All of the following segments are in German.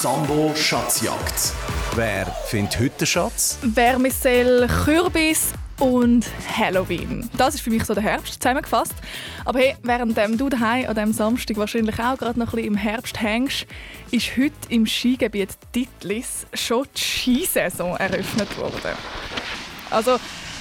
Sambo Schatzjagd. Wer findet heute den Schatz? Vermicell, Kürbis und Halloween. Das ist für mich so der Herbst zusammengefasst. Aber hey, während du daheim an diesem Samstag wahrscheinlich auch gerade noch ein bisschen im Herbst hängst, ist heute im Skigebiet Titlis schon die Skisaison eröffnet worden. Also,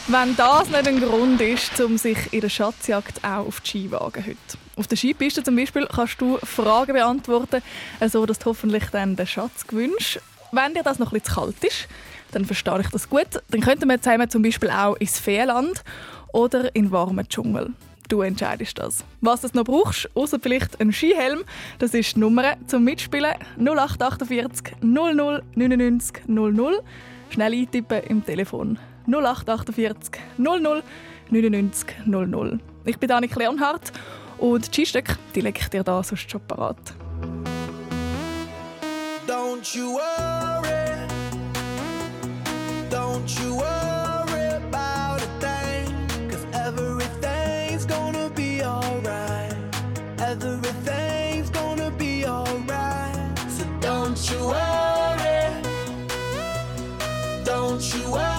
wenn das nicht ein Grund ist, um sich in der Schatzjagd auch auf die Ski wagen heute. Auf der Skipiste zum Beispiel kannst du Fragen beantworten, so dass du hoffentlich dann den Schatz gewünscht. Wenn dir das noch bisschen zu kalt ist, dann verstehe ich das gut. Dann könnten wir zusammen zum Beispiel auch ins Feenland oder in warmen Dschungel. Du entscheidest das. Was du noch brauchst, außer vielleicht einen Skihelm, das ist die Nummer zum Mitspielen 0848 00 99 00. Schnell eintippen im Telefon 0848 00 99 00. Ich bin Annik Leonhardt und die Skistöcke, die lege ich dir da sonst schon parat. Don't you worry, don't you worry about a thing, cause everything's gonna be alright. Everything's gonna be alright. So don't you worry, don't you worry.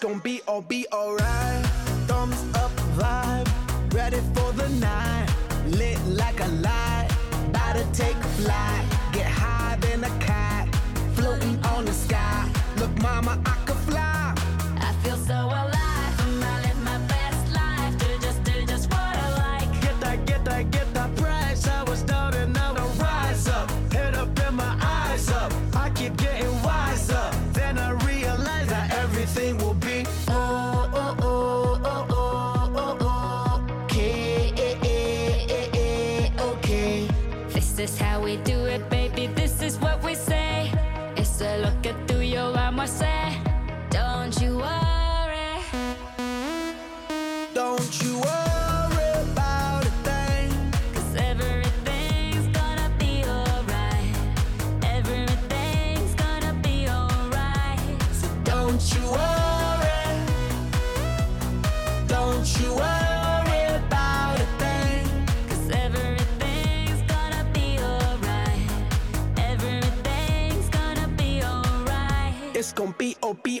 Gonna be all be alright. Thumbs up vibe, ready for the night. Lit like a light, about to take flight. Get high than a cat, floating on the sky. Look, mama, I could fly. I feel so alive. Gon' be, oh, be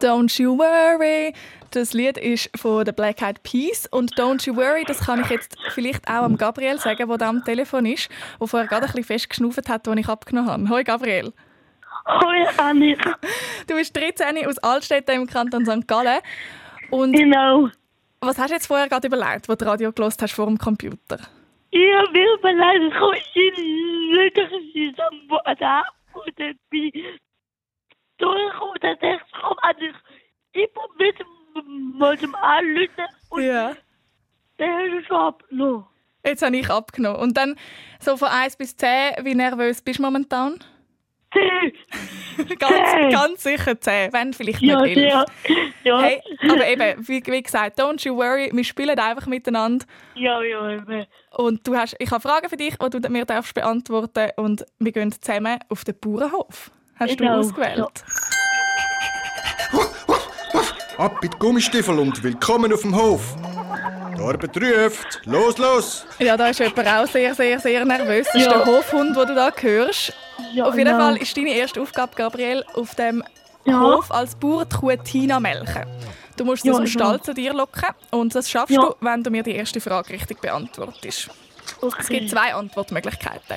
Don't You Worry. Das Lied ist von der Black Eyed Peas und Don't You Worry, das kann ich jetzt vielleicht auch am Gabriel sagen, der da am Telefon ist, der vorher gerade ein bisschen fest geschnauft hat, als ich abgenommen habe. Hoi Gabriel. Hoi Anni. Du bist 13 aus Altstädten im Kanton St. Gallen. Und genau. Was hast du jetzt vorher gerade überlegt, wo du Radio gelost hast vor dem Computer? Ich habe mir überlegt, ich komme in die Samboda und dann bin durch und dann dachte ich, komm, ich, ich probiere mit dem Anlüten und ja. dann hast du schon abgenommen. Jetzt habe ich abgenommen. Und dann so von 1 bis 10, wie nervös bist du momentan? 10. ganz, ganz sicher 10, wenn vielleicht nicht ja, 11. Ja, ja. Hey, aber eben, wie, wie, gesagt, don't you worry, wir spielen einfach miteinander. Ja, ja, eben. Und du hast, ich habe Fragen für dich, die du mir darfst beantworten und wir gehen zusammen auf den Bauernhof hast genau. du ausgewählt. Ab mit Gummistiefel und willkommen auf dem Hof. Norbert ruft. Los, los. Ja, da ist jemand auch sehr, sehr, sehr nervös. Das ist Ja. der Hofhund, den du da hörst. Ja, Auf jeden genau. Fall ist deine erste Aufgabe, Gabriel, auf dem Ja. Hof als Bauer die Kuh Tina melken. Du musst sie Ja, aus dem ja. Stall zu dir locken und das schaffst Ja. du, wenn du mir die erste Frage richtig beantwortest. Okay. Es gibt zwei Antwortmöglichkeiten.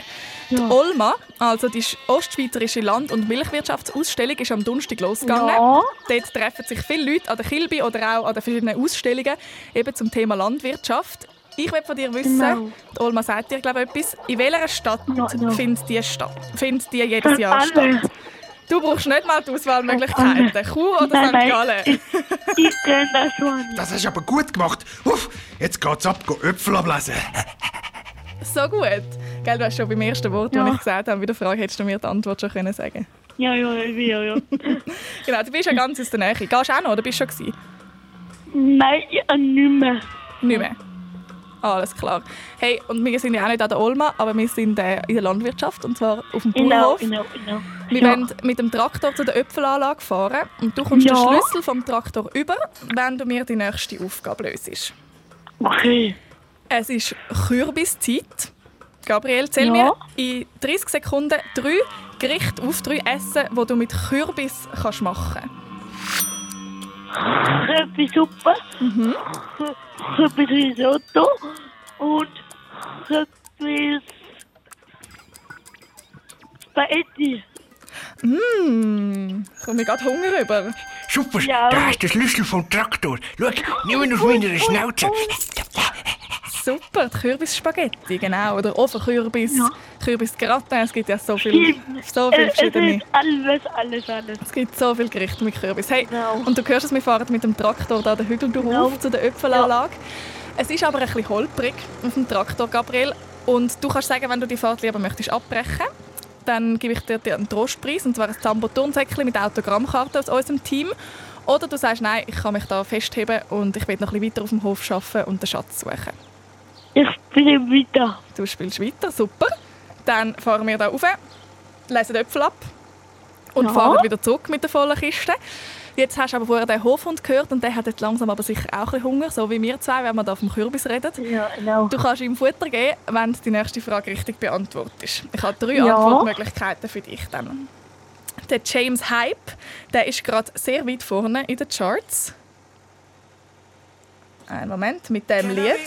Ja. Die Olma, also die Ostschweizerische Land- und Milchwirtschaftsausstellung, ist am Donnerstag losgegangen. Ja. Dort treffen sich viele Leute an der Kilby oder auch an den verschiedenen Ausstellungen eben zum Thema Landwirtschaft. Ich will von dir wissen, Genau. die Olma sagt dir glaube ich etwas, in welcher Stadt Ja, ja. findet die statt? Findet die jedes Jahr statt? Du brauchst nicht mal die Auswahlmöglichkeiten. Kuh oder Nein, St. nein. Gallen? Ich kenne das schon. Das hast du aber gut gemacht. Uff, jetzt geht's ab, go Äpfel ablesen. So gut. Gell, du hast schon beim ersten Wort, Ja. das ich gesagt habe, bei der Frage hättest du mir die Antwort schon können sagen Ja, ja, ja, ja. Genau, du bist ja ganz aus der Nähe. Gehst du auch noch oder bist du schon gewesen? Nein, ja, nicht mehr. Nicht mehr. Alles klar. Hey, und wir sind ja auch nicht an der Olma, aber wir sind äh, in der Landwirtschaft und zwar auf dem Genau, Bauernhof. genau, genau. Wir ja. wollen mit dem Traktor zu der Äpfelanlage fahren und du kommst Ja. den Schlüssel vom Traktor über, wenn du mir die nächste Aufgabe löst. Okay. Es ist Kürbiszeit. Gabriel, zähl Ja. mir in 30 Sekunden drei Gerichte auf, drei Essen, die du mit Kürbis kannst machen Köpfisuppe, Mhm. Köpfisrisotto und Köpfis Spaghetti. Mmh, komme ich gerade Hunger über. Super, Ja. da ist der Schlüssel vom Traktor. Schau, nimm ihn auf meiner Schnauze. Super, die Kürbisspaghetti, genau. Oder Ofenkürbis, Ja. Kürbisgratin. Es gibt ja so viele so viel es verschiedene. alles, alles, alles. Es gibt so viele Gerichte mit Kürbis. Hey, Genau. und du hörst es, wir fahren mit dem Traktor da den Hügel durch Genau. auf zu der Äpfelanlage. Es ist aber ein bisschen holprig auf dem Traktor, Gabriel. Und du kannst sagen, wenn du die Fahrt lieber möchtest abbrechen, dann gebe ich dir einen Trostpreis, und zwar ein Zambo-Turnsäckchen mit Autogrammkarte aus unserem Team. Oder du sagst, nein, ich kann mich da festheben und ich will noch ein bisschen weiter auf dem Hof arbeiten und den Schatz suchen. Ich bin weiter. Du spielst weiter, super. Dann fahren wir da rauf, lesen die Äpfel ab und Ja. fahren wieder zurück mit der vollen Kiste. Jetzt hast du aber vorher den Hofhund gehört und der hat jetzt langsam aber sicher auch ein bisschen Hunger, so wie wir zwei, wenn wir da vom Kürbis reden. Ja, genau. Du kannst ihm Futter geben, wenn du die nächste Frage richtig beantwortest. Ich habe drei Ja. Antwortmöglichkeiten für dich dann. Der James Hype, der ist gerade sehr weit vorne in den Charts. Einen Moment mit dem Lied.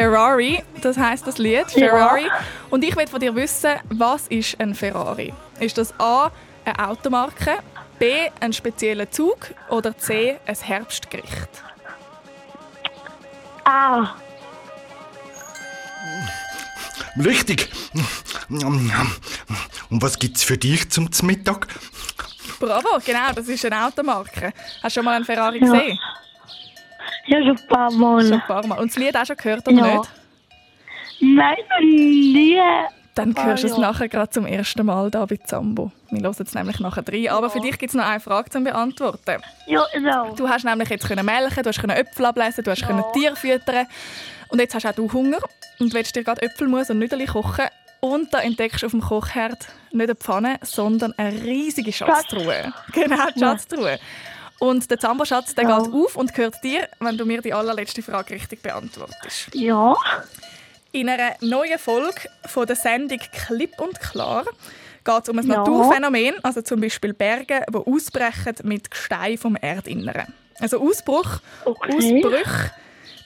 Ferrari. Das heißt das Lied Ja. Ferrari. Und ich will von dir wissen, was ist ein Ferrari? Ist das A eine Automarke, B ein spezieller Zug oder C ein Herbstgericht? Ah, Richtig. Und was gibt's für dich zum Mittag? Bravo, genau, das ist eine Automarke. Hast du schon mal einen Ferrari Ja. gesehen? ja, schon ein paar Schon Mal. ein paar Mal. Und das Lied auch schon gehört, oder Ja. nicht? Nein, noch nie. Dann Ah, hörst du es ja. nachher gerade zum ersten Mal da bei Zambo. Wir hören es nämlich nachher rein. Aber für dich gibt es noch eine Frage zum Beantworten. Ja, genau. Du hast nämlich jetzt können melken, du hast können Äpfel ablesen, du hast können Tiere füttern und jetzt hast auch du Hunger und willst dir gerade Äpfelmus und Nudeln kochen und da entdeckst du auf dem Kochherd nicht eine Pfanne, sondern eine riesige Schatztruhe. Genau, die Schatztruhe. Und der Zambo-Schatz der Ja. geht auf und gehört dir, wenn du mir die allerletzte Frage richtig beantwortest. Ja. In einer neuen Folge von der Sendung Klipp und Klar geht es um ein Ja. Naturphänomen, also zum Beispiel Berge, die ausbrechen mit Gestein vom Erdinneren. Also Ausbruch, Okay. Ausbrüche,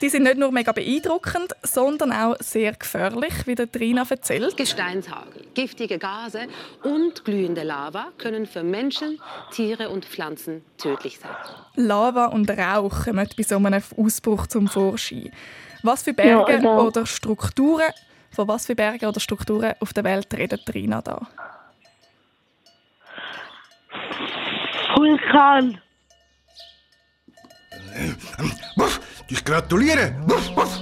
die sind nicht nur mega beeindruckend, sondern auch sehr gefährlich, wie der Trina erzählt. Gesteinshagel, giftige Gase und glühende Lava können für Menschen, Tiere und Pflanzen tödlich sein. Lava und Rauch kommen bei so einem Ausbruch zum Vorschein. Was für Berge Ja, genau. oder Strukturen, von was für Bergen oder Strukturen auf der Welt redet Trina da? Vulkan. Ich gratuliere. Wuff, wuff.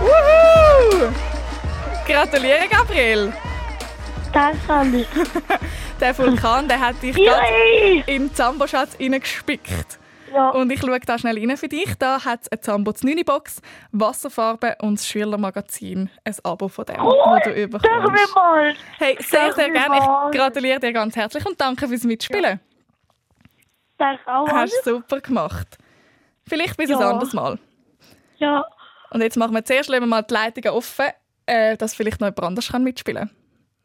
Wuhu! Gratuliere, Gabriel! Danke, Andi. Der Vulkan der hat dich gerade im Zamboschatz reingespickt. Ja. Und ich schaue da schnell rein für dich. Da hat es eine Zambo 9 Box, Wasserfarbe und das Schülermagazin. Ein Abo von dem, Oh, das du überkommst. mal. Hey, sehr, sehr gerne. Ich gratuliere dir ganz herzlich und danke fürs Mitspielen. Sag auch Hast du super gemacht. Vielleicht bis Ja. ein anderes Mal. Ja. Und jetzt machen wir zuerst mal die Leitungen offen, äh, dass vielleicht noch jemand anders kann mitspielen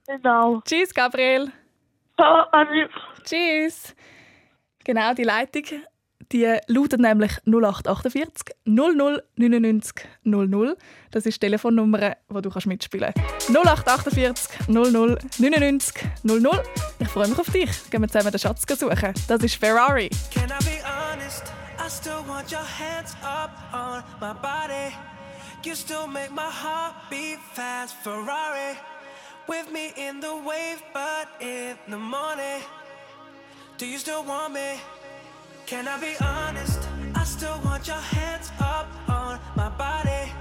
kann. Genau. Tschüss, Gabriel. Ja, Tschüss. Genau, die Leitung, die lautet nämlich 0848 00 99 00. Das ist die Telefonnummer, wo du kannst mitspielen kannst. 0848 00 99 00. Ich freue mich auf dich. Gehen wir zusammen den Schatz suchen. Das ist Ferrari. Can I be honest? I still want your hands up on my body. You still make my heart beat fast. Ferrari with me in the wave, but in the morning. Do you still want me? Can I be honest? I still want your hands up on my body.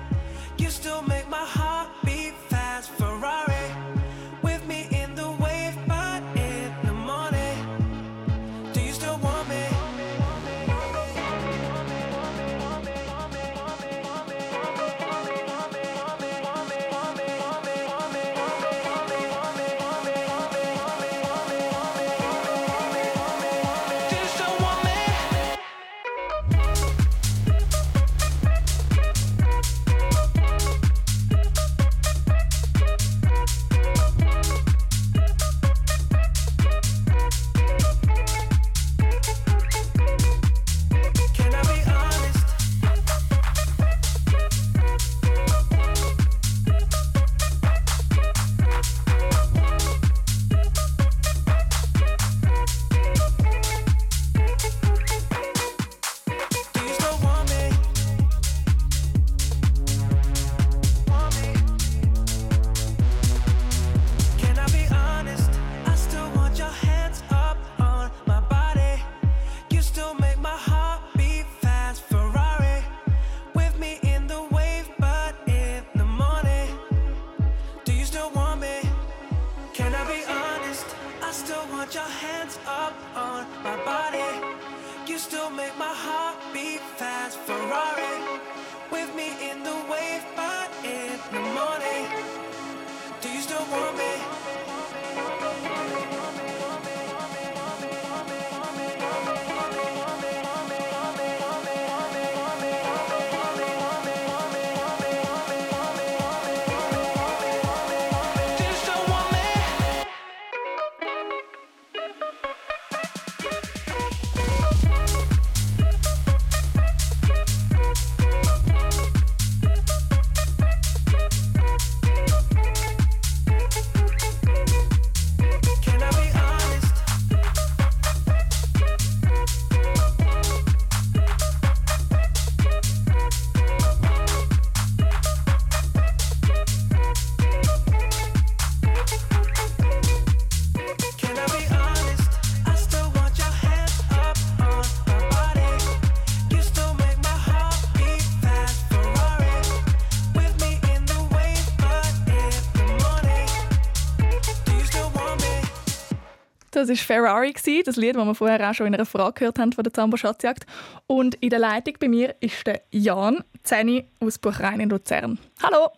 Das war Ferrari, das Lied, das wir vorher auch schon in einer Frage gehört haben von der Zambo Schatzjagd. Und in der Leitung bei mir ist der Jan Zeni aus Buchrein in Luzern. Hallo!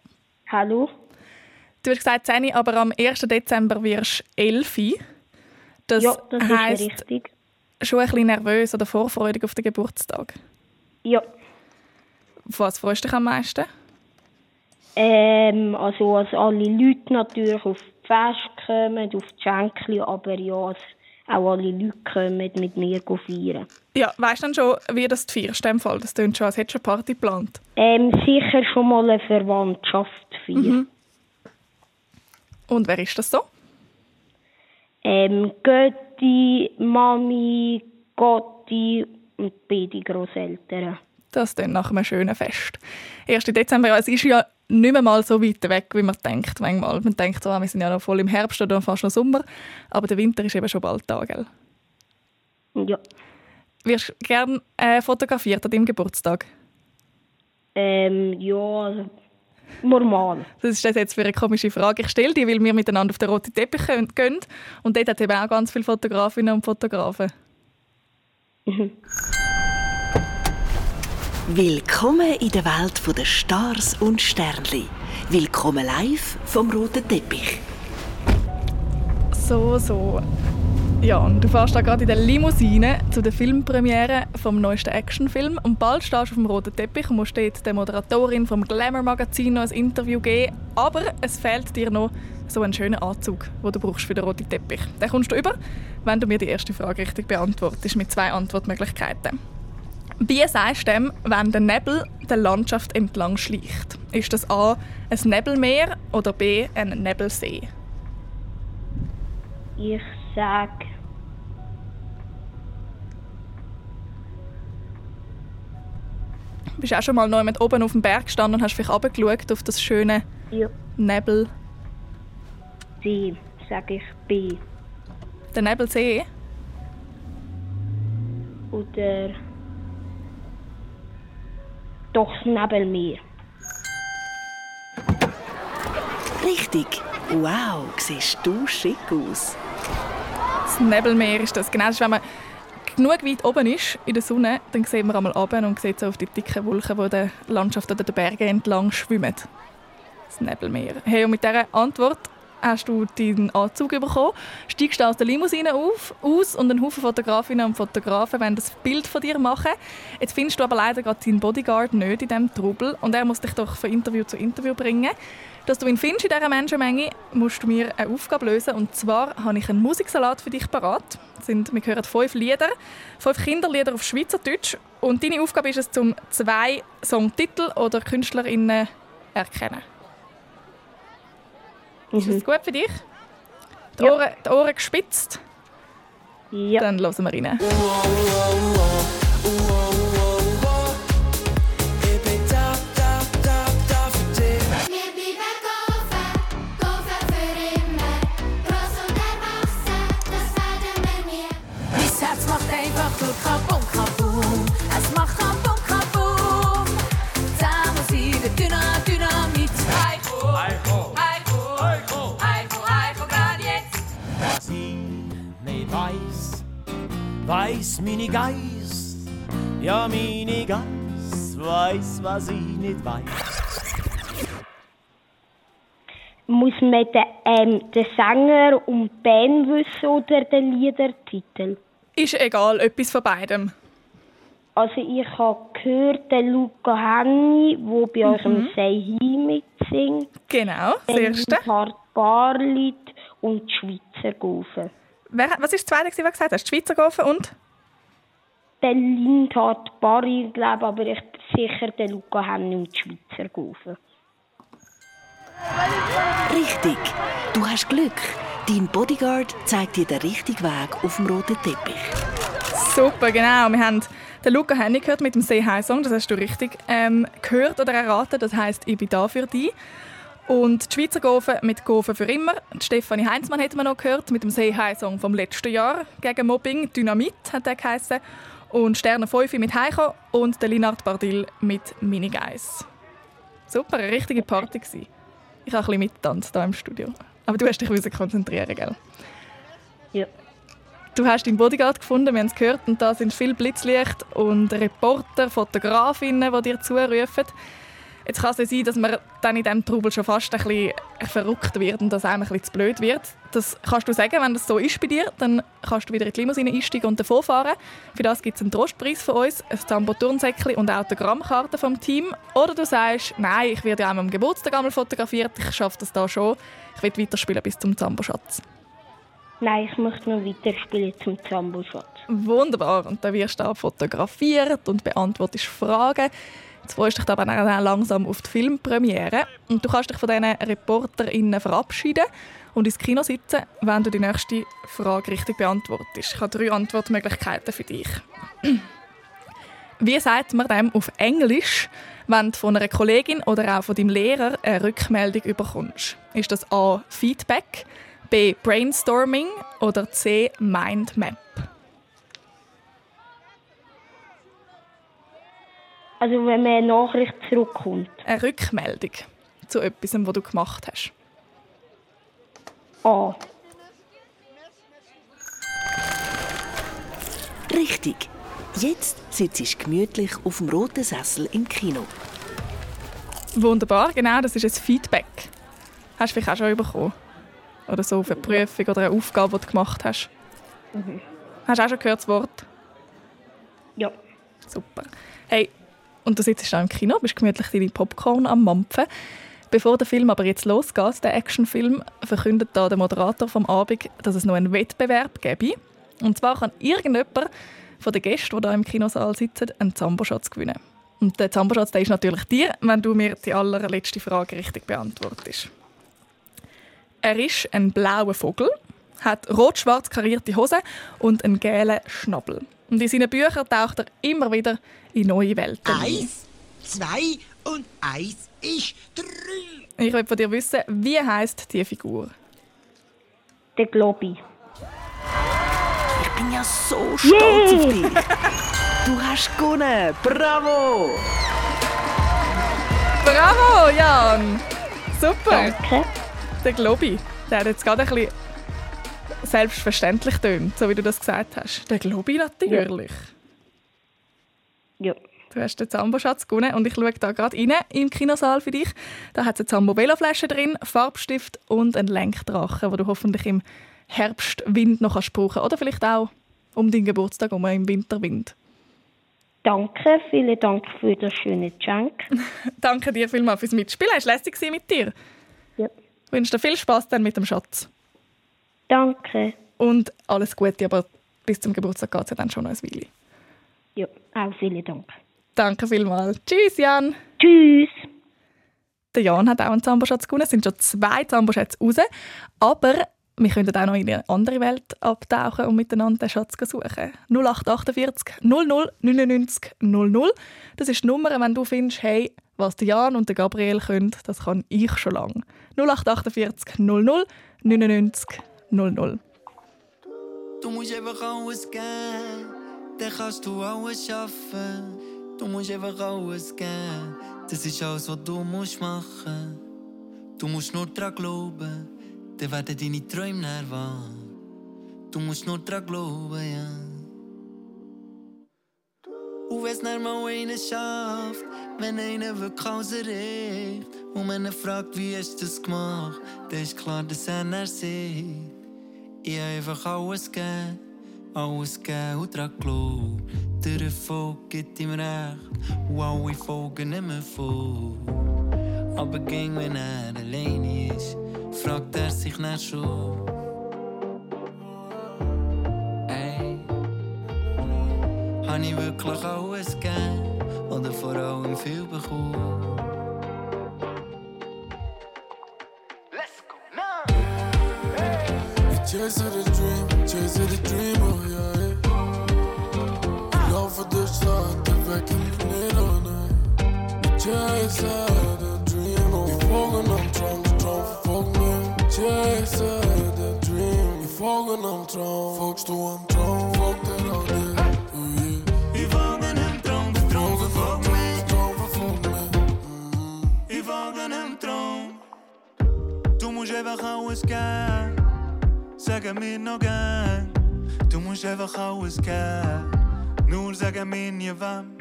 hallo. Du hast gesagt, Zeni, aber am 1. Dezember wirst du 11. Das, ja, das ist heisst, richtig. schon ein bisschen nervös oder vorfreudig auf den Geburtstag. Ja. Auf was freust du dich am meisten? Ähm, also, als alle Leute natürlich auf Fest kommen, auf die Schenkli, aber ja, auch alle Leute kommen mit mir feiern. Ja, weißt du dann schon, wie das du feierst? in dem Fall? Das klingt schon, als hättest du eine Party geplant. Ähm, sicher schon mal eine Verwandtschaft feiern. Und wer ist das so? Ähm, Götti, Mami, Gotti und beide Großeltern. Das dann nach einem schönen Fest. 1. Dezember, es ist ja nicht mehr mal so weit weg, wie man denkt manchmal. Man denkt so, ah, wir sind ja noch voll im Herbst oder fast noch Sommer, aber der Winter ist eben schon bald da, gell? Ja. Wirst du gerne äh, fotografiert an deinem Geburtstag? Ähm, ja, also, normal. Das ist das jetzt für eine komische Frage. Ich stelle die, weil wir miteinander auf den roten Teppich können- gehen. Und dort hat eben auch ganz viele Fotografinnen und Fotografen. Willkommen in der Welt der Stars und Sternli. Willkommen live vom roten Teppich. So, so. Ja, und du fährst da gerade in der Limousine zu der Filmpremiere vom neuesten Actionfilm und bald stehst du auf dem roten Teppich und musst dort der Moderatorin vom Glamour-Magazin noch ein Interview geben. Aber es fehlt dir noch so einen schönen Anzug, den du brauchst für den roten Teppich. Den kommst du über, wenn du mir die erste Frage richtig beantwortest, mit zwei Antwortmöglichkeiten. Wie sagst du dem, wenn der Nebel der Landschaft entlang schleicht? Ist das A. ein Nebelmeer oder B. ein Nebelsee? Ich sag. Bist du auch schon mal noch mit oben auf dem Berg gestanden und hast vielleicht runtergeschaut auf das schöne Ja, Nebel, C, sag ich B. den Nebelsee? Oder. Doch Nebelmeer. Richtig. Wow, siehst du schick aus. Das Nebelmeer ist das. Genau, das ist, wenn man genug weit oben ist in der Sonne, dann sieht man einmal runter und sieht so auf die dicken Wolken, die der Landschaft oder den Bergen entlang schwimmen. Das Nebelmeer. Hey, und mit dieser Antwort hast du deinen Anzug bekommen, steigst aus der Limousine auf, aus und ein Haufen Fotografinnen und Fotografen wollen das Bild von dir machen. Jetzt findest du aber leider gerade deinen Bodyguard nicht in diesem Trubel und er muss dich doch von Interview zu Interview bringen. Dass du ihn findest in dieser Menschenmenge, musst du mir eine Aufgabe lösen. Und zwar habe ich einen Musiksalat für dich parat. Sind, wir hören fünf Lieder, fünf Kinderlieder auf Schweizerdeutsch. Und deine Aufgabe ist es, zum zwei Songtitel oder KünstlerInnen erkennen. Ist das gut für dich? Die, Ja. Ohren, die Ohren gespitzt? Ja. Dann hören wir rein. Meine Geiss. Ja, meine Geiss weiss, was ich nicht weiss. Muss man den, ähm, den Sänger und die Band wissen oder den Liedertitel? Ist egal, etwas von beidem. Also ich habe gehört, den Luca Henny, der bei eurem Say Hi mitsingt. Genau, das erste. Hart Barlied und die Schweizer Gofen. Wer, was war das zweite, was du gesagt hast? Die Schweizer Gofen und? Der Lindhard Barry, glaube aber ich bin sicher der Luca Henny und die Schweizer Gofen. Richtig. Du hast Glück. Dein Bodyguard zeigt dir den richtigen Weg auf dem roten Teppich. Super, genau. Wir haben den Luca Henny gehört mit dem «Say Hi Song», das hast du richtig ähm, gehört oder erraten, das heisst «Ich bin da für dich». Und die Schweizer Gofen mit «Gofen für immer». Die Stefanie Heinzmann hat man noch gehört mit dem «Say Hi Song» vom letzten Jahr gegen Mobbing. «Dynamit» hat der geheissen. Und «Sterne 5» mit «Heiko» und der Linard Bardil mit «Minigeis». Super, eine richtige Party gewesen. Ich habe ein bisschen mitgetanzt hier im Studio. Aber du hast dich müssen konzentrieren, gell? Ja. Du hast deinen Bodyguard gefunden, wir haben es gehört, und da sind viel Blitzlicht und Reporter, Fotografinnen, die dir zurufen. Jetzt kann es ja sein, dass man dann in diesem Trubel schon fast ein bisschen verrückt wird und dass einem ein bisschen zu blöd wird. Das kannst du sagen, wenn das so ist bei dir, dann kannst du wieder in die Limousine einsteigen und davonfahren. Für das gibt es einen Trostpreis von uns, ein Zambo-Turnsäckchen und eine Autogrammkarte vom Team. Oder du sagst, nein, ich werde ja auch am Geburtstag einmal fotografiert, ich schaffe das da schon, ich will weiterspielen bis zum Zambo-Schatz. Nein, ich möchte noch weiterspielen zum Zambo-Schatz. Wunderbar. Und dann wirst du auch fotografiert und beantwortest Fragen. Jetzt freust du dich dann langsam auf die Filmpremiere. Und du kannst dich von diesen ReporterInnen verabschieden und ins Kino sitzen, wenn du die nächste Frage richtig beantwortest. Ich habe drei Antwortmöglichkeiten für dich. Wie sagt man dem auf Englisch, wenn du von einer Kollegin oder auch von deinem Lehrer eine Rückmeldung bekommst? Ist das A. Feedback, B. Brainstorming oder C. Mindmap? Also wenn mir eine Nachricht zurückkommt. Eine Rückmeldung zu etwas, was du gemacht hast. A. Richtig. Jetzt sitzt du gemütlich auf dem roten Sessel im Kino. Wunderbar, genau, das ist ein Feedback. Hast du vielleicht auch schon bekommen? Oder so auf eine Prüfung oder eine Aufgabe, die du gemacht hast? Hast du auch schon gehört das Wort? Ja. Super. Hey, und du sitzt da im Kino, bist gemütlich deine Popcorn am Mampfen. Bevor der Film aber jetzt losgeht, der Actionfilm, verkündet da der Moderator vom Abend, dass es noch einen Wettbewerb gäbe. Und zwar kann irgendjemand von den Gästen, die hier im Kinosaal sitzen, einen Zamboschatz gewinnen. Und der Zamboschatz ist natürlich dir, wenn du mir die allerletzte Frage richtig beantwortest. Er ist ein blauer Vogel, hat rot-schwarz karierte Hosen und einen gelben Schnabel. Und in seinen Büchern taucht er immer wieder in neue Welten ein. Eins, zwei und eins ist drei. Ich will von dir wissen, wie heißt die Figur? Der Globi. Ich bin ja so stolz auf dich. Du hast gewonnen. Bravo! Bravo, Jan! Super! Danke. Der Globi, der hat jetzt gerade ein bisschen selbstverständlich tönt, so wie du das gesagt hast. Der Globi natürlich. Ja. Du hast den Zambo-Schatz gewonnen und ich schaue da gerade rein im Kinosaal für dich. Da hat es eine Zambo-Veloflasche drin, Farbstift und einen Lenkdrachen, den du hoffentlich im Herbstwind noch kannst brauchen Oder vielleicht auch um deinen Geburtstag um im Winterwind. Danke, vielen Dank für das schöne Geschenk. Danke dir vielmals fürs Mitspielen. Es war lässig mit dir. Ja. Ich wünsche dir viel Spaß dann mit dem Schatz. Danke. Und alles Gute, aber bis zum Geburtstag geht es ja dann schon noch ein Weile. Ja, auch vielen Dank. Danke vielmals. Tschüss, Jan. Tschüss. Der Jan hat auch einen Zamboschatz gewonnen. Es sind schon zwei Zamboschätze raus. Aber wir können auch noch in eine andere Welt abtauchen und miteinander den Schatz suchen. 0848 00 99 00. Das ist die Nummer, wenn du findest, hey, was der Jan und der Gabriel können, das kann ich schon lange. 0848 00 99 00. Du musst einfach alles geben, dann kannst du alles schaffen. Du musst einfach alles geben, das ist alles, was du musst machen. Du musst nur dran glauben, dann werden deine Träume näher wahr. Du musst nur dran glauben, ja. Und wenn's dann mal einer schafft, wenn einer wirklich alles erreicht und man fragt, wie hast du das gemacht, dann ist klar, dass er dann sieht. Ich hab einfach alles gegeben, alles gegeben und dran glaubt. Der Erfolg gibt ihm recht und alle folgen nicht mehr vor. Aber ging, wenn er alleine ist, fragt er sich dann schon. Ey, hab ich wirklich alles gegeben oder vor allem viel bekommen? Chasing the dream, chasing the dream, oh yeah, yeah. Love for the shot, the vacuum in all night. Chasing the dream, oh. Die Vogel am Traum, die Traum verfolgt mich. Chasing the dream, die Vogel am Traum, folgst du am Traum, folgt er auch dir, folge einem Traum, der Traum verfolgt mich. Traum verfolgt mich. Ich folge einem Traum. Du musst einfach alles geben. Sag mir noch gern. Du musst einfach alles geben. Nur sag mir nie wem.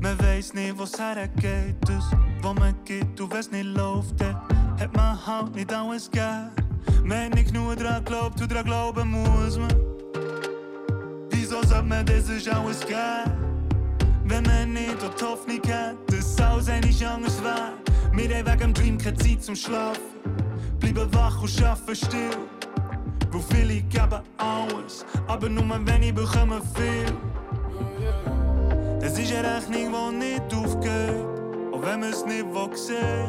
Man weiß nicht, wo's hergeht. Das, was man gibt, und wenn's nicht läuft, dann hat man halt nicht alles gegeben. Man hat nicht genug dran glaubt, und dran glauben muss man. Wieso sollte man das ist alles geben? Wenn man nicht die Hoffnung hat, dass alles eigentlich anders. Wir haben wegen dem Dream keine Zeit zum Schlafen. Bleiben wach und arbeiten still. Geben alles, aber nur wenig bekommen viel. Es ist eine Rechnung, die nicht aufgeht, auch wenn man es nicht will sehen.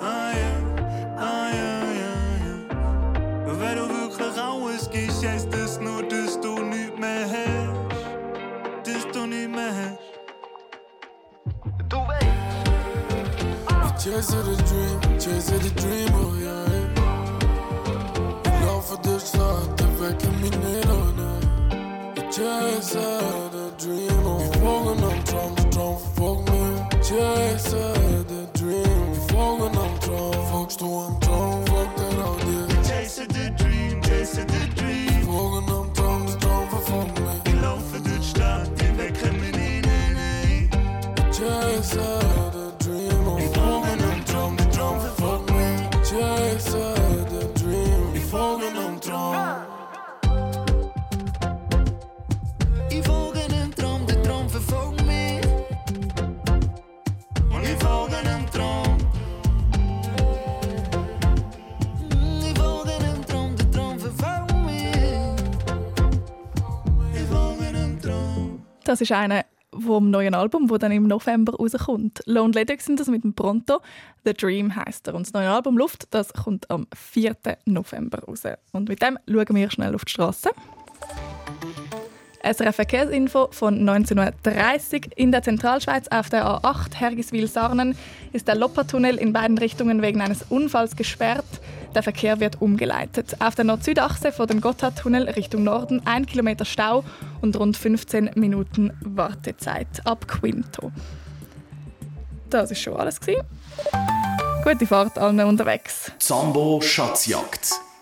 Ah ja, ah ja, ja, ja. Und wenn du wirklich alles gibst, heisst das nur, dass du nichts mehr hast. Dass du nichts mehr hast. Du weißt. The dream, chasing the dream, oh yeah, Odessa, te väcker minnerna Jag känner the dream. Om Vi fångar nån tram, så tram Chaser the dream. Vi fångar nån tram, folk står en tram Folk där av det Chaser the dream, chaser the dream. Vi fångar nån tram, så tram för folk nu Vi laufen durch Stadt, die väcker Chaser Das ist einer vom neuen Album, wo dann im November rauskommt. Lone Lady sind das mit dem Pronto. The Dream heißt er. Und das neue Album Luft, das kommt am 4. November raus. Und mit dem schauen wir schnell auf die Straße. SRF Verkehrsinfo von 1930. In der Zentralschweiz auf der A8 Hergiswil-Sarnen ist der Loppertunnel in beiden Richtungen wegen eines Unfalls gesperrt. Der Verkehr wird umgeleitet. Auf der Nord-Süd-Achse vor dem Gotthardtunnel Richtung Norden ein Kilometer Stau und rund 15 Minuten Wartezeit ab Quinto. Das ist schon alles. Gute Fahrt allen unterwegs. Sambo Schatzjagd.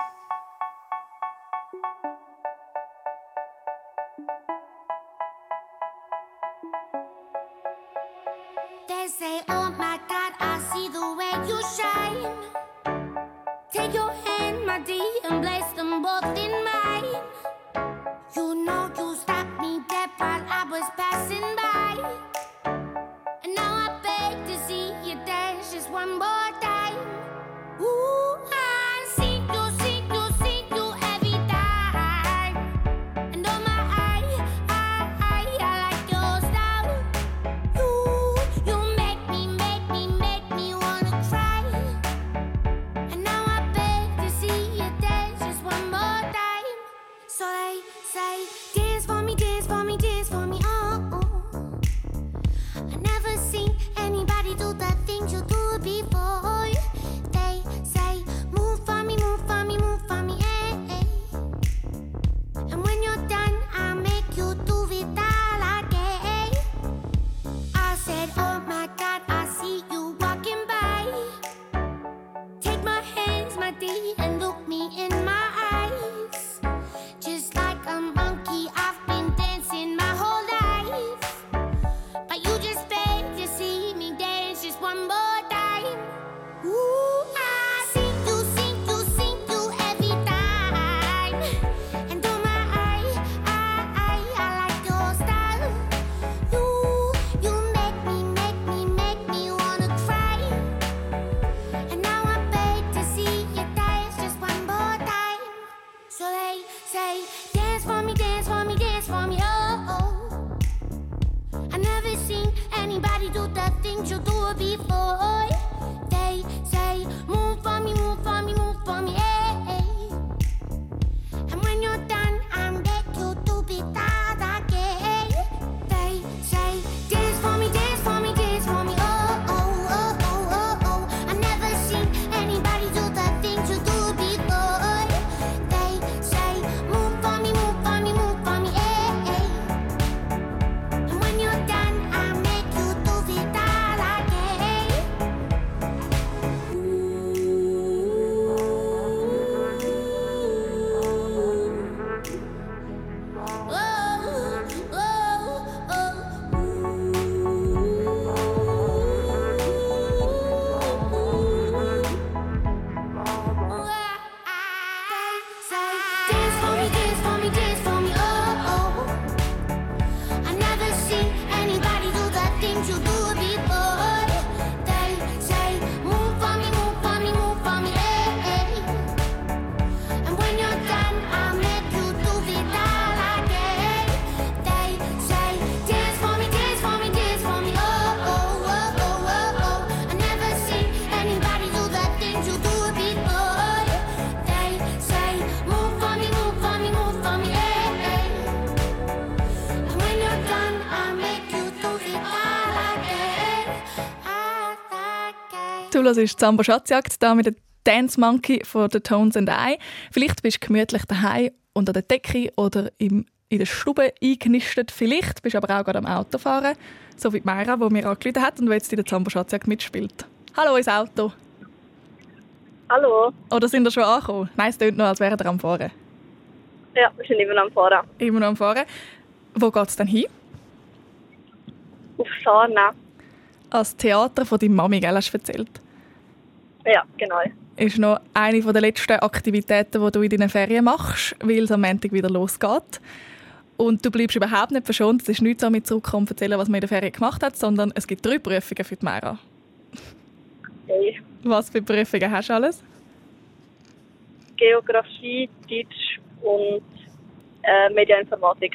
Du hörst die Zambo Schatzjagd da mit der Dance Monkey von The Tones and I. Vielleicht bist du gemütlich daheim unter der Decke oder im, in der Stube eingenistet. Vielleicht bist du aber auch gerade am Autofahren, so wie die Mayra, die mir angerufen hat und die jetzt in der Zambo Schatzjagd mitspielt. Hallo ins Auto. Hallo. Oder sind ihr schon angekommen? Nein, es klingt noch, als wären ihr am Fahren. Ja, wir sind immer noch am Fahren. Immer noch am Fahren. Wo geht es denn hin? Auf Sarna. Als Theater von deiner Mami, gell, hast du erzählt. Ja, genau. ist noch eine der letzten Aktivitäten, die du in deinen Ferien machst, weil es am Montag wieder losgeht. Und du bleibst überhaupt nicht verschont. Es ist nicht so mit zurückkommen erzählen, was man in der Ferien gemacht hat, sondern es gibt drei Prüfungen für die Mera. Okay. Was für Prüfungen hast du alles? Geografie, Deutsch und äh, Medieninformatik.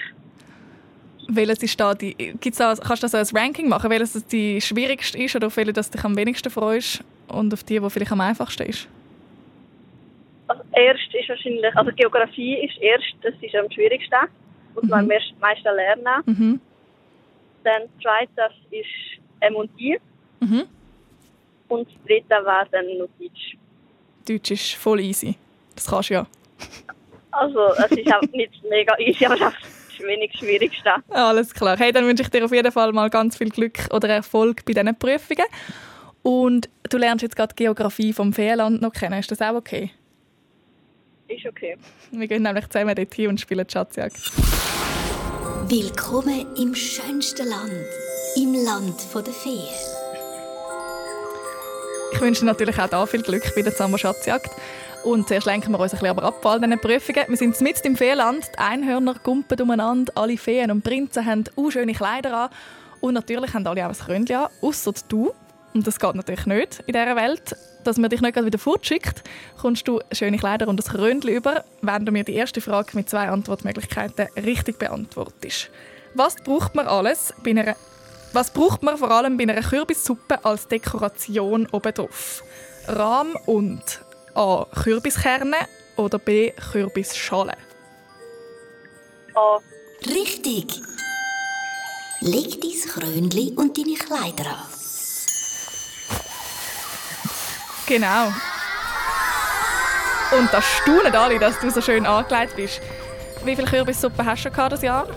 Welches ist da die, gibt's da, kannst du da so ein Ranking machen, welches das die schwierigste ist oder auf welche das dich am wenigsten freust und auf die, die vielleicht am einfachsten ist? Also erst ist wahrscheinlich, also Geografie ist erst, das ist am schwierigsten. Muss man am meisten lernen. Mhm. Dann zweites ist M&I. Mhm. Und das dritte wäre dann noch Deutsch. Deutsch ist voll easy. Das kannst du ja. Also es ist auch nicht mega easy, aber es ist das wenig Schwierigste. Alles klar. Hey, dann wünsche ich dir auf jeden Fall mal ganz viel Glück oder Erfolg bei diesen Prüfungen. Und du lernst jetzt gerade Geografie vom Feenland noch kennen. Ist das auch okay? Ist okay. Wir gehen nämlich zusammen dorthin und spielen Schatzjagd. Willkommen im schönsten Land, im Land der Feen. Ich wünsche dir natürlich auch da viel Glück bei der Zambo Schatzjagd. Und zuerst lenken wir uns ein bisschen aber ab von all diesen Prüfungen. Wir sind mitten im Feenland. Die Einhörner gumpen umeinander. Alle Feen und Prinzen haben auch schöne Kleider an. Und natürlich haben alle auch ein Krönchen an, ausser du. Und das geht natürlich nicht in dieser Welt. Dass man dich nicht wieder fortschickt, kommst du schöne Kleider und ein Krönchen über, wenn du mir die erste Frage mit zwei Antwortmöglichkeiten richtig beantwortest. Was braucht man alles bei einer was braucht man vor allem bei einer Kürbissuppe als Dekoration obendrauf? Rahm und A. Kürbiskerne oder B. Kürbisschale? A. Richtig. Leg dein Krönli und deine Kleider an. Genau. Und da staunen alle, dass du so schön angelegt bist. Wie viele Kürbissuppen hast du schon das Jahr?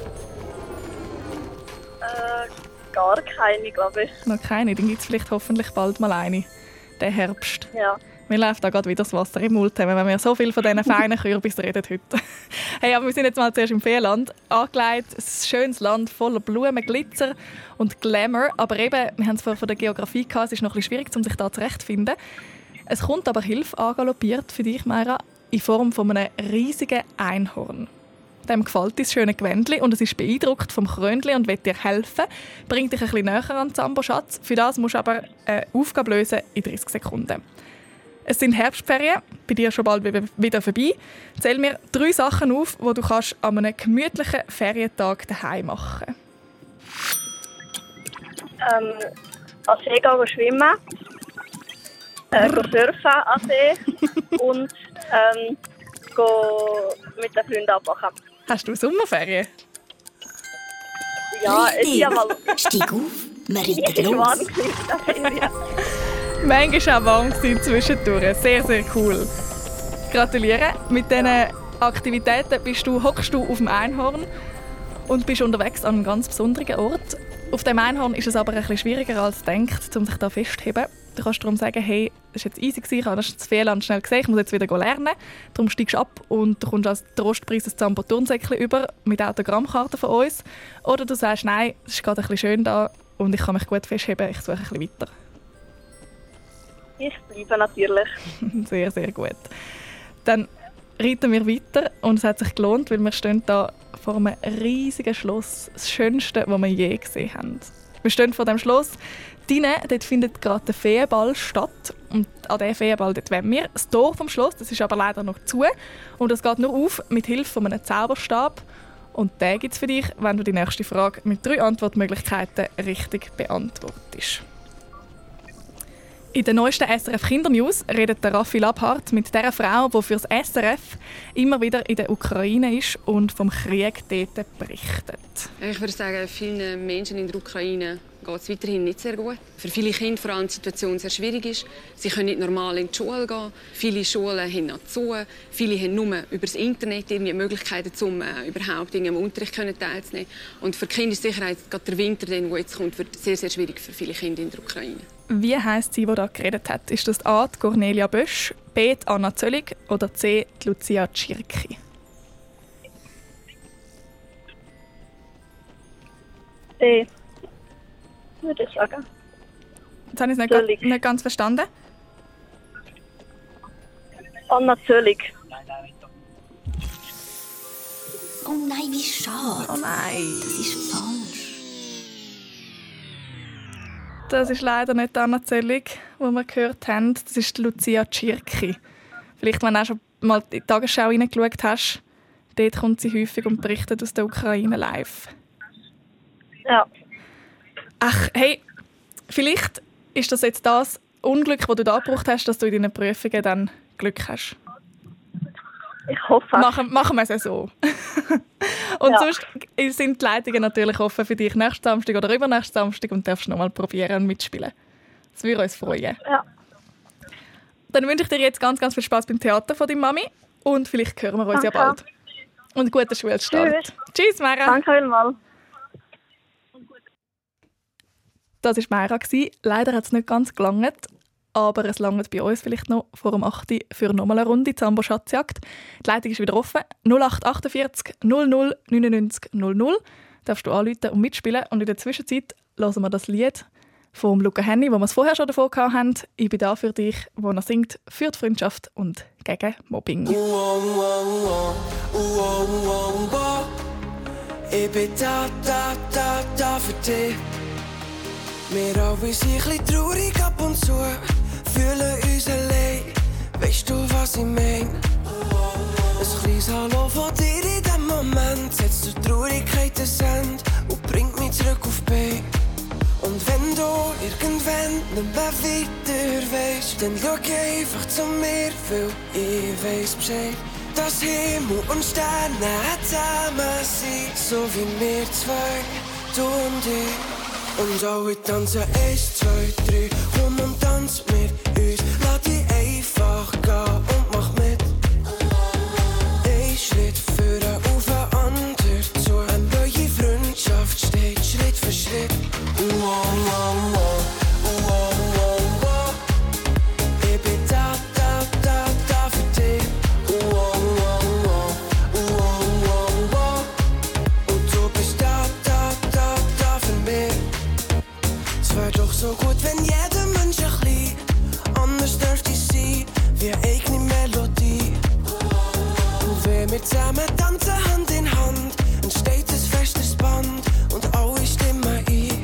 Äh, gar keine, glaube ich. Noch keine. Dann gibt es vielleicht hoffentlich bald mal eine. Der Herbst. Ja. Mir läuft da gerade wieder das Wasser im Mund, haben, wenn wir so viel von diesen feinen Kürbissen reden heute. hey, aber wir sind jetzt mal zuerst im Feenland. Angelegt, ein schönes Land voller Blumen, Glitzer und Glamour. Aber eben, wir haben es vorhin von der Geografie gehabt, es ist noch ein bisschen schwierig, um sich da zurechtzufinden. Es kommt aber Hilfe angaloppiert für dich, Meira, in Form von einem riesigen Einhorn. Dem gefällt das schöne Gewändli und es ist beeindruckt vom Krönli und will dir helfen. Bringt dich ein bisschen näher an Zambo-Schatz. Für das musst du aber eine Aufgabe lösen in 30 Sekunden. Es sind Herbstferien, bei dir schon bald wieder- wieder vorbei. Zähl mir drei Sachen auf, die du kannst an einem gemütlichen Ferientag daheim machen Ähm, an See gehen schwimmen. Äh, go surfen an See. und ähm, go mit den Freunden abmachen. Hast du Sommerferien? Ja, ist ja mal... Steig auf, wir reiten los. Manchmal auch warm gewesen zwischendurch. Sehr, sehr cool. Gratuliere. Mit diesen Aktivitäten bist du, hockst du auf dem Einhorn und bist unterwegs an einem ganz besonderen Ort. Auf dem Einhorn ist es aber ein bisschen schwieriger als denkt, um sich da festzuheben. Du kannst darum sagen, hey, das war jetzt easy, gewesen, ich habe das Fehland schnell gesehen, ich muss jetzt wieder lernen. Darum steigst du ab und du kommst als Trostpreis ein Zambo-Turnsäckchen über mit Autogrammkarten von uns. Oder du sagst, nein, es ist gerade ein bisschen schön da und ich kann mich gut festheben, ich suche ein bisschen weiter. Ich bleibe natürlich. Sehr, sehr gut. Dann reiten wir weiter und es hat sich gelohnt, weil wir stehen da vor einem riesigen Schloss, das schönste, das wir je gesehen haben. Wir stehen vor dem Schloss. Drinnen, dort findet gerade der Feenball statt und an diesem Feenball dort wollen wir. Das Tor vom Schloss, das ist aber leider noch zu und das geht nur auf mit Hilfe von einem Zauberstab. Und den gibt es für dich, wenn du die nächste Frage mit drei Antwortmöglichkeiten richtig beantwortest. In der neuesten SRF Kindernews redet der Raffi Labhardt mit der Frau, die für das SRF immer wieder in der Ukraine ist und vom Krieg dort berichtet. Ich würde sagen, vielen Menschen in der Ukraine geht es weiterhin nicht sehr gut. Für viele Kinder vor allem die Situation sehr schwierig ist. Sie können nicht normal in die Schule gehen. Viele Schulen haben noch zu. Viele haben nur über das Internet irgendwie Möglichkeiten, um äh, überhaupt irgendwie am Unterricht teilzunehmen. Und für die Kinder ist gerade der Winter, der jetzt kommt, wird sehr, sehr schwierig für viele Kinder in der Ukraine. Wie heisst sie, die da geredet hat? Ist das A. die Cornelia Bösch, B. die Anna Zöllig oder C. die Lucia Tschirki? D. Würde ich sagen. Jetzt habe ich es nicht, ga- nicht ganz verstanden. Anna Zöllig. Oh nein, wie schade. Oh nein. Das ist falsch. Das ist leider nicht die Anna Zöllig, die wir gehört haben. Das ist Lucia Tschirki. Vielleicht, wenn du auch schon mal in die Tagesschau reingeschaut hast, dort kommt sie häufig und berichtet aus der Ukraine live. Ja. Ach, hey, vielleicht ist das jetzt das Unglück, das du da gebraucht hast, dass du in deinen Prüfungen dann Glück hast. Ich hoffe. Machen, machen wir es so. und Ja. sonst sind die Leitungen natürlich offen für dich nächsten Samstag oder übernächsten Samstag und darfst nochmal probieren und mitspielen. Das würde uns freuen. Ja. Dann wünsche ich dir jetzt ganz, ganz viel Spaß beim Theater von deiner Mami und vielleicht hören wir uns ja Danke. bald. Und guten Schulstart. Tschüss. Tschüss, Mara. Danke vielmals. Das war gewesen. Leider hat es nicht ganz gelangt, aber es langt bei uns vielleicht noch vor dem 8. Uhr für nochmal eine Runde Zambo Schatzjagd. Die Leitung ist wieder offen. 0848 00 99 00. Darfst du anrufen und mitspielen. Und in der Zwischenzeit hören wir das Lied von Luca Henny, wo wir es vorher schon davon haben. Ich bin da für dich, wo er singt für die Freundschaft und gegen Mobbing. Ich bin da, da, da, da für dich. Wir alle sind ein traurig ab und zu, fühlen uns allein. Weißt du, was ich mein? Ein kleines Hallo von dir in dem Moment setzt die Traurigkeit ein Ende und bringt mich zurück auf Bein. Und wenn du irgendwann nicht mehr weiter weißt, dann schau einfach zu mir, weil ich weiß Bescheid. Dass Himmel und Sterne zusammen sind, so wie wir zwei, du und ich. Und alle tanzen eins, zwei, drei, komm und tanz mit uns. Lass dich einfach gehen wir zusammen tanzen Hand in Hand, ein festes Band und alle stimmen ein.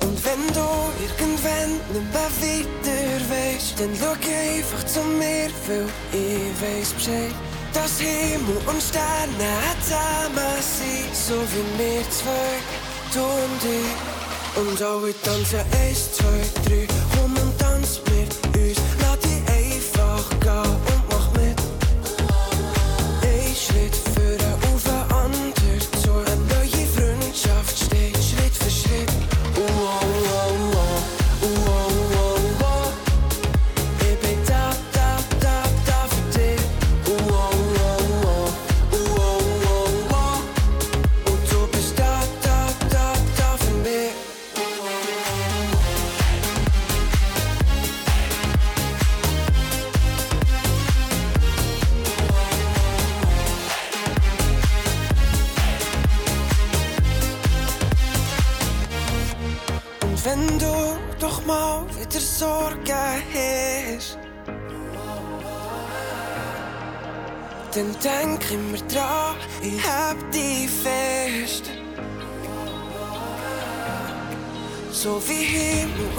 Und wenn du irgendwann nicht mehr weiter weißt, dann schau einfach zu mir, weil ich weiß Bescheid. Dass Himmel und Sterne zusammen sind, so wie wir zwei, du und ich. Und alle tanzen eins, zwei, drei, komm und tanz mit uns. Lass dich einfach gehen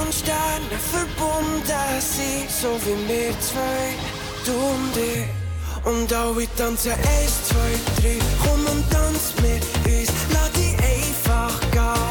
und Sterne verbunden sind, so wie wir zwei, du und ich. Und alle tanzen eins, zwei, drei, komm und tanz mit uns. Lass dich einfach gehen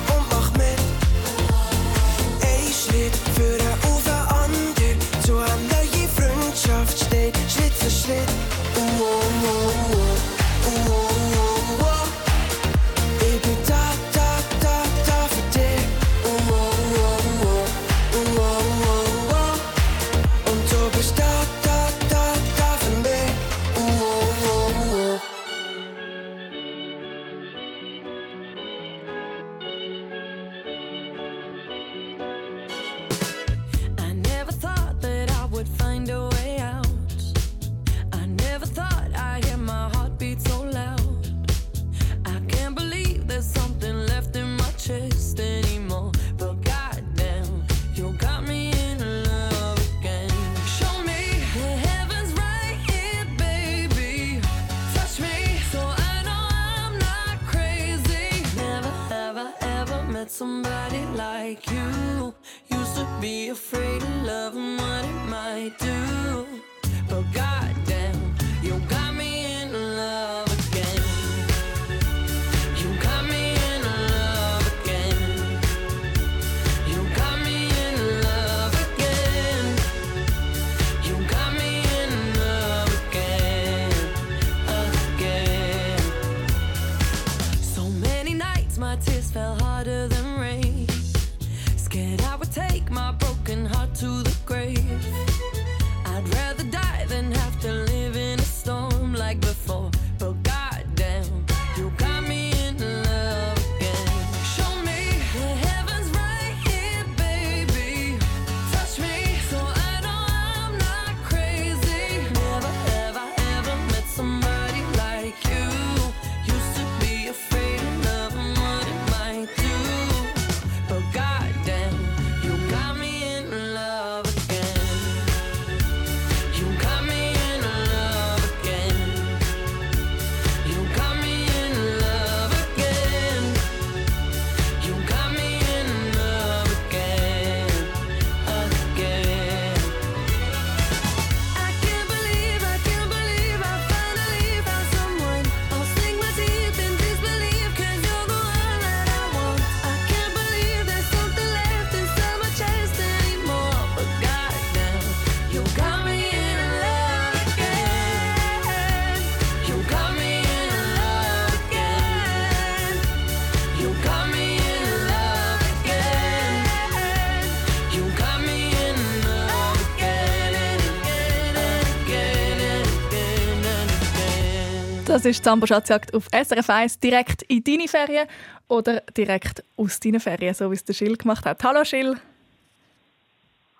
Das ist Zambo Schatzjagd auf SRF 1 direkt in deine Ferien oder direkt aus deinen Ferien, so wie es der Schill gemacht hat. Hallo Schill.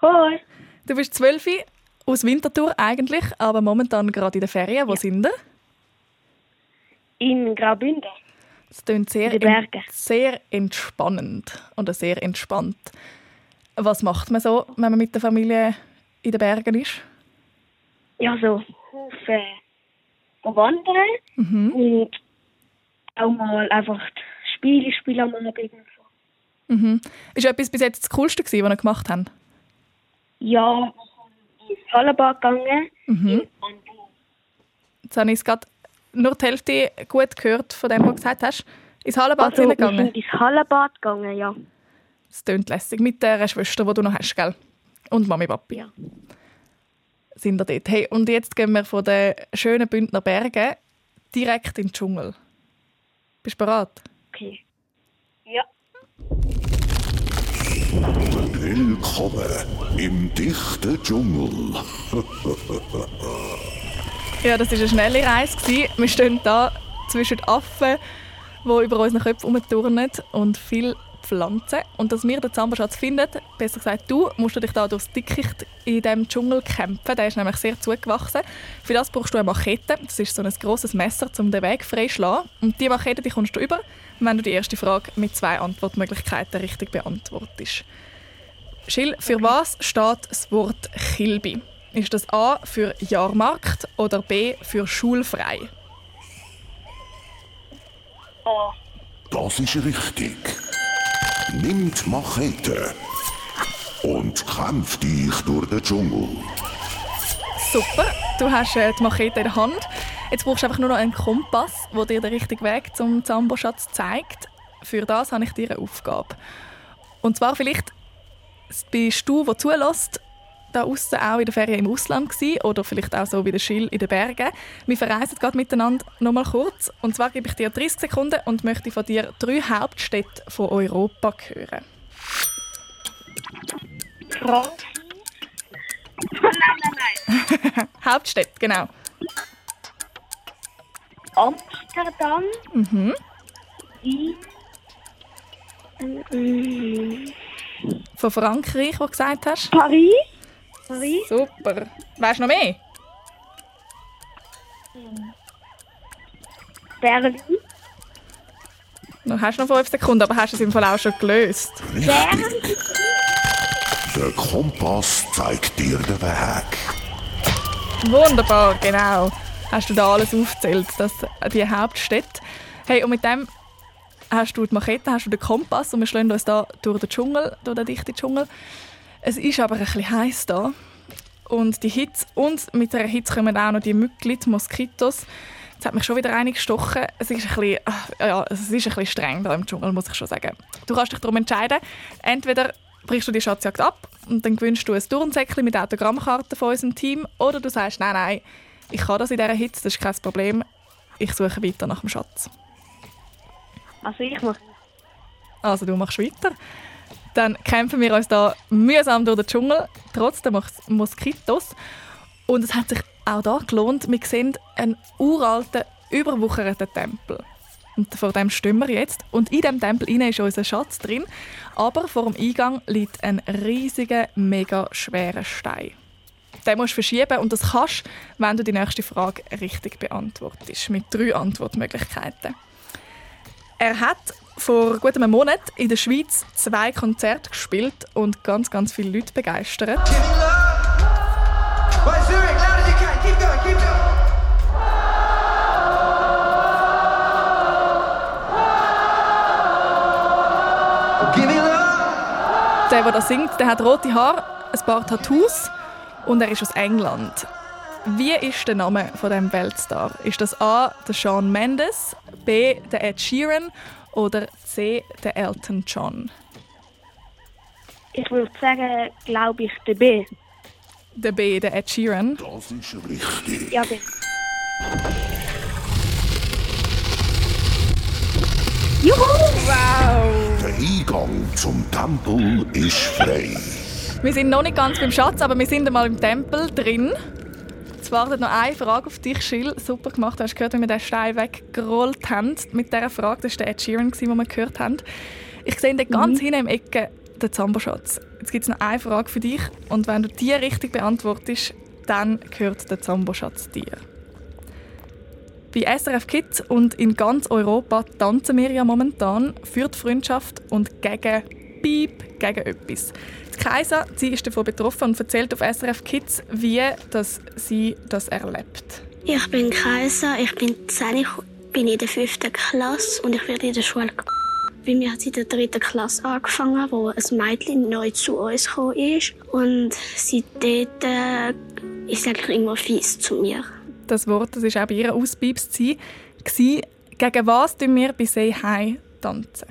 Hoi. Du bist 12 aus Winterthur eigentlich, aber momentan gerade in den Ferien. Wo sind wir? In Graubünden. Das klingt sehr, Bergen. sehr entspannend oder sehr entspannt. Was macht man so, wenn man mit der Familie in den Bergen ist? Ja, so Haufen wandern Mhm. und auch mal einfach Spiele spielen am Abend. und so. Mhm. Ist etwas bis jetzt das Coolste, gewesen, was ihr gemacht habt? Ja, wir sind ins Hallenbad gegangen. Mhm. Jetzt habe ich es gerade nur die Hälfte gut gehört von dem, was du gesagt hast. Ins Hallenbad Also, wir hineingegangen. sind ins Hallenbad gegangen, ja. Das klingt lässig. Mit der Schwester, die du noch hast, gell? Und Mami, Papi. Ja. Sind wir dort. Hey, und jetzt gehen wir von den schönen Bündner Bergen direkt in den Dschungel. Bist du bereit? Okay. Ja. Willkommen im dichten Dschungel. Ja, das war eine schnelle Reise. gewesen. Wir stehen hier zwischen den Affen, die über unseren Köpfen herumturnen und viel Pflanzen. Und dass wir den Zamberschatz finden, besser gesagt du, musst du dich da durchs Dickicht in diesem Dschungel kämpfen. Der ist nämlich sehr zugewachsen. Für das brauchst du eine Machete. Das ist so ein grosses Messer, um den Weg freizuschlagen. Und diese Machete die kommst du über, wenn du die erste Frage mit zwei Antwortmöglichkeiten richtig beantwortest. Schill, für was steht das Wort Kilby? Ist das A für Jahrmarkt oder B für schulfrei? Oh. Das ist richtig. Nimmt Machete und kämpft dich durch den Dschungel. Super, du hast äh, die Machete in der Hand. Jetzt brauchst du einfach nur noch einen Kompass, der dir den richtigen Weg zum Zambo-Schatz zeigt. Für das habe ich dir eine Aufgabe. Und zwar vielleicht bist du, der zulässt, da außen auch in der Ferien im Ausland gewesen, oder vielleicht auch so wie der Schill in den Bergen. Wir verreisen gerade miteinander noch mal kurz. Und zwar gebe ich dir 30 Sekunden und möchte von dir drei Hauptstädte von Europa hören. Frankreich. nein, nein, nein. Hauptstädte, genau. Amsterdam. Mhm. Wien. Ähm, Von Frankreich, wo du gesagt hast. Paris. Paris. Super. Weißt du noch mehr? Berlin. Du hast noch 5 Sekunden, aber hast es im Fall auch schon gelöst. Bern. Der Kompass zeigt dir den Weg. Wunderbar, genau. Hast du da alles aufgezählt, das, die Hauptstädte. Hey, und mit dem hast du die Machete, hast du den Kompass und wir schlagen uns da durch den Dschungel, durch den dichten Dschungel. Es ist aber ein bisschen heiß da und die Hitze und mit der Hitze kommen auch noch die Mücken, die Moskitos. Jetzt hat mich schon wieder eine gestochen. Es ist ein bisschen, ach, ja, es ist ein bisschen streng da im Dschungel, muss ich schon sagen. Du kannst dich darum entscheiden, entweder brichst du die Schatzjagd ab und dann gewinnst du ein Turnsäckchen mit Autogrammkarten von unserem Team oder du sagst, nein, nein, ich kann das in dieser Hitze, das ist kein Problem, ich suche weiter nach dem Schatz. Also ich mache. Also du machst weiter. Dann kämpfen wir uns da mühsam durch den Dschungel, trotz der Mos Moskitos. Und es hat sich auch da gelohnt. Wir sehen einen uralten, überwucherten Tempel. Und vor dem stehen wir jetzt. Und in diesem Tempel ist unser Schatz drin. Aber vor dem Eingang liegt ein riesiger, mega schwerer Stein. Den musst du verschieben und das kannst wenn du die nächste Frage richtig beantwortest. Mit drei Antwortmöglichkeiten. Er hat vor gut einem Monat in der Schweiz zwei Konzerte gespielt und ganz, ganz viele Leute begeistert. Der, der das singt, der hat rote Haare, ein paar Tattoos und er ist aus England. Wie ist der Name von dem Weltstar? Ist das A. der Shawn Mendes, B. der Ed Sheeran oder C. der Elton John? Ich würde sagen, glaube ich, der B. Der B. der Ed Sheeran. Das ist richtig. Ja, der. Juhu! Wow! Der Eingang zum Tempel ist frei. Wir sind noch nicht ganz beim Schatz, aber wir sind einmal im Tempel drin. Jetzt wartet noch eine Frage auf dich, Schill. Super gemacht. Du hast gehört, wie wir den Stein weggerollt haben mit dieser Frage. Das war der Ed Sheeran, den wir gehört haben. Ich sehe da ganz hinten im Ecke den Zamboschatz. Jetzt gibt es noch eine Frage für dich. Und wenn du die richtig beantwortest, dann gehört der Zamboschatz dir. Bei SRF Kids und in ganz Europa tanzen wir ja momentan für die Freundschaft und gegen Piep, gegen etwas. Die Kaiser sie ist davon betroffen und erzählt auf SRF Kids, wie dass sie das erlebt. Ich bin Kaiser, ich bin 10, ich bin in der 5. Klasse und ich werde in der Schule Bei mir hat sie in der 3. Klasse angefangen, wo ein Mädchen neu zu uns gekommen ist. Und seitdem äh, ist sie eigentlich immer fies zu mir. Das Wort das war auch bei ihrer. Gsi, Gegen was tun wir bei «Say Hi» tanzen?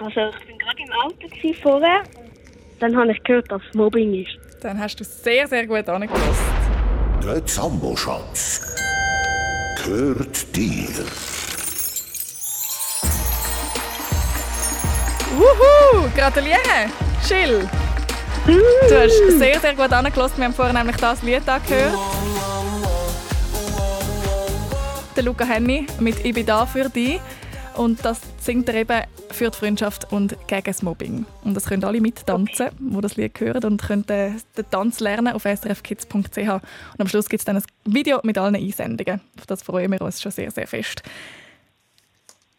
Also ich gerade im Auto vorher. Dann habe ich gehört, dass es Mobbing ist. Dann hast du sehr, sehr gut angepasst. Der Zamboschatz gehört dir. Wuhu! Gratuliere! Schill! Du hast sehr, sehr gut angelassen. Wir haben vorher nämlich das Lied angehört. Der Luca Henny mit «Ich bin da für dich». Und das singt er eben für die Freundschaft und gegen das Mobbing. Und das können alle mittanzen, die das Lied hören und können den den Tanz lernen auf srfkids.ch. Und am Schluss gibt es dann ein Video mit allen Einsendungen. Auf das freuen wir uns schon sehr, sehr fest.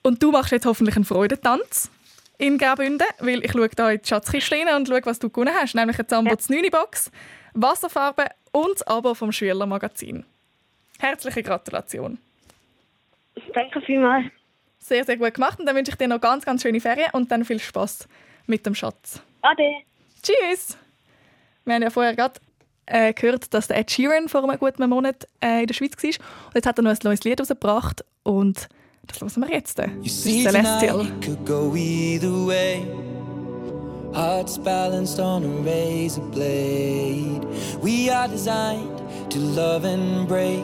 Und du machst jetzt hoffentlich einen Freudentanz in Graubünden, weil ich schaue hier in die Schatzkiste rein und schaue, was du gewonnen hast, nämlich eine Zambo 9 Box, Wasserfarbe und das Abo vom Schülermagazin. Herzliche Gratulation. Danke vielmals. Sehr, sehr gut gemacht und dann wünsche ich dir noch ganz, ganz schöne Ferien und dann viel Spaß mit dem Schatz. Ade. Tschüss! Wir haben ja vorher gerade äh, gehört, dass der Ed Sheeran vor einem guten Monat äh, in der Schweiz war. Und jetzt hat er noch ein neues Lied rausgebracht und das hören wir jetzt. You see, Celestial. could go either way. Hearts balanced on a razor blade. We are designed to love and break,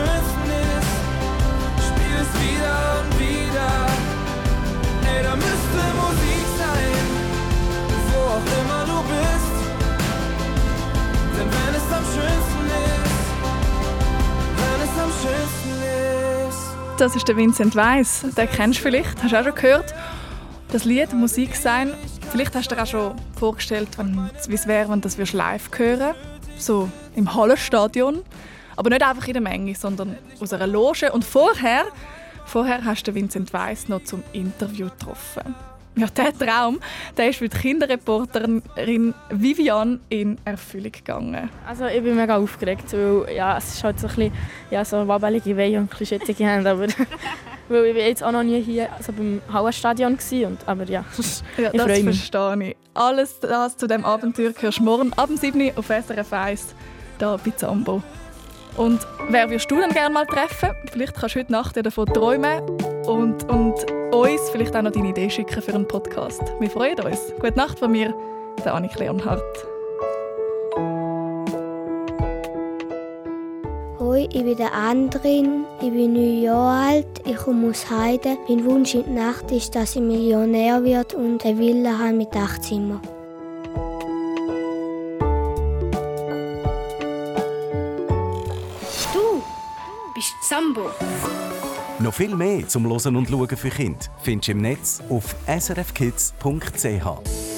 ist, spiel es wieder und wieder. Ey, da müsste Musik sein, wo auch immer du bist. Denn wenn es am schönsten ist, wenn es am schönsten ist. Das ist der Vincent Weiss. Den kennst du vielleicht, hast du auch schon gehört. Das Lied Musik sein. Vielleicht hast du dir auch schon vorgestellt, wie es wäre, wenn du das würdest live hören So im Hallenstadion. Aber nicht einfach in der Menge, sondern aus einer Loge. Und vorher, vorher hast du Vincent Weiss noch zum Interview getroffen. Ja, der Traum, der ist für die Kinderreporterin Vivian in Erfüllung gegangen. Also ich bin mega aufgeregt, weil ja, es ist halt so ein bisschen ja, so wabbelige Wehen und ein bisschen schüttige Hände, aber weil ich bin jetzt auch noch nie hier also beim Hallenstadion gsi und aber ja, Ja, ich das freue mich. verstehe ich. Alles das zu diesem Abenteuer hörst du morgen ab dem 7. Uhr auf SRF 1 hier bei Zambo. Und wer würdest du dann gerne mal treffen? Vielleicht kannst du heute Nacht davon träumen und, und uns vielleicht auch noch deine Idee schicken für einen Podcast. Wir freuen uns. Gute Nacht von mir, der Annik Leonhardt. Hoi, ich bin der Andrin, ich bin neun Jahre alt, ich komme aus Heide. Mein Wunsch in der Nacht ist, dass ich Millionär wird und eine Villa habe mit acht Zimmern. Sambo. Noch viel mehr zum Hören und Schauen für Kinder findest du im Netz auf srfkids.ch.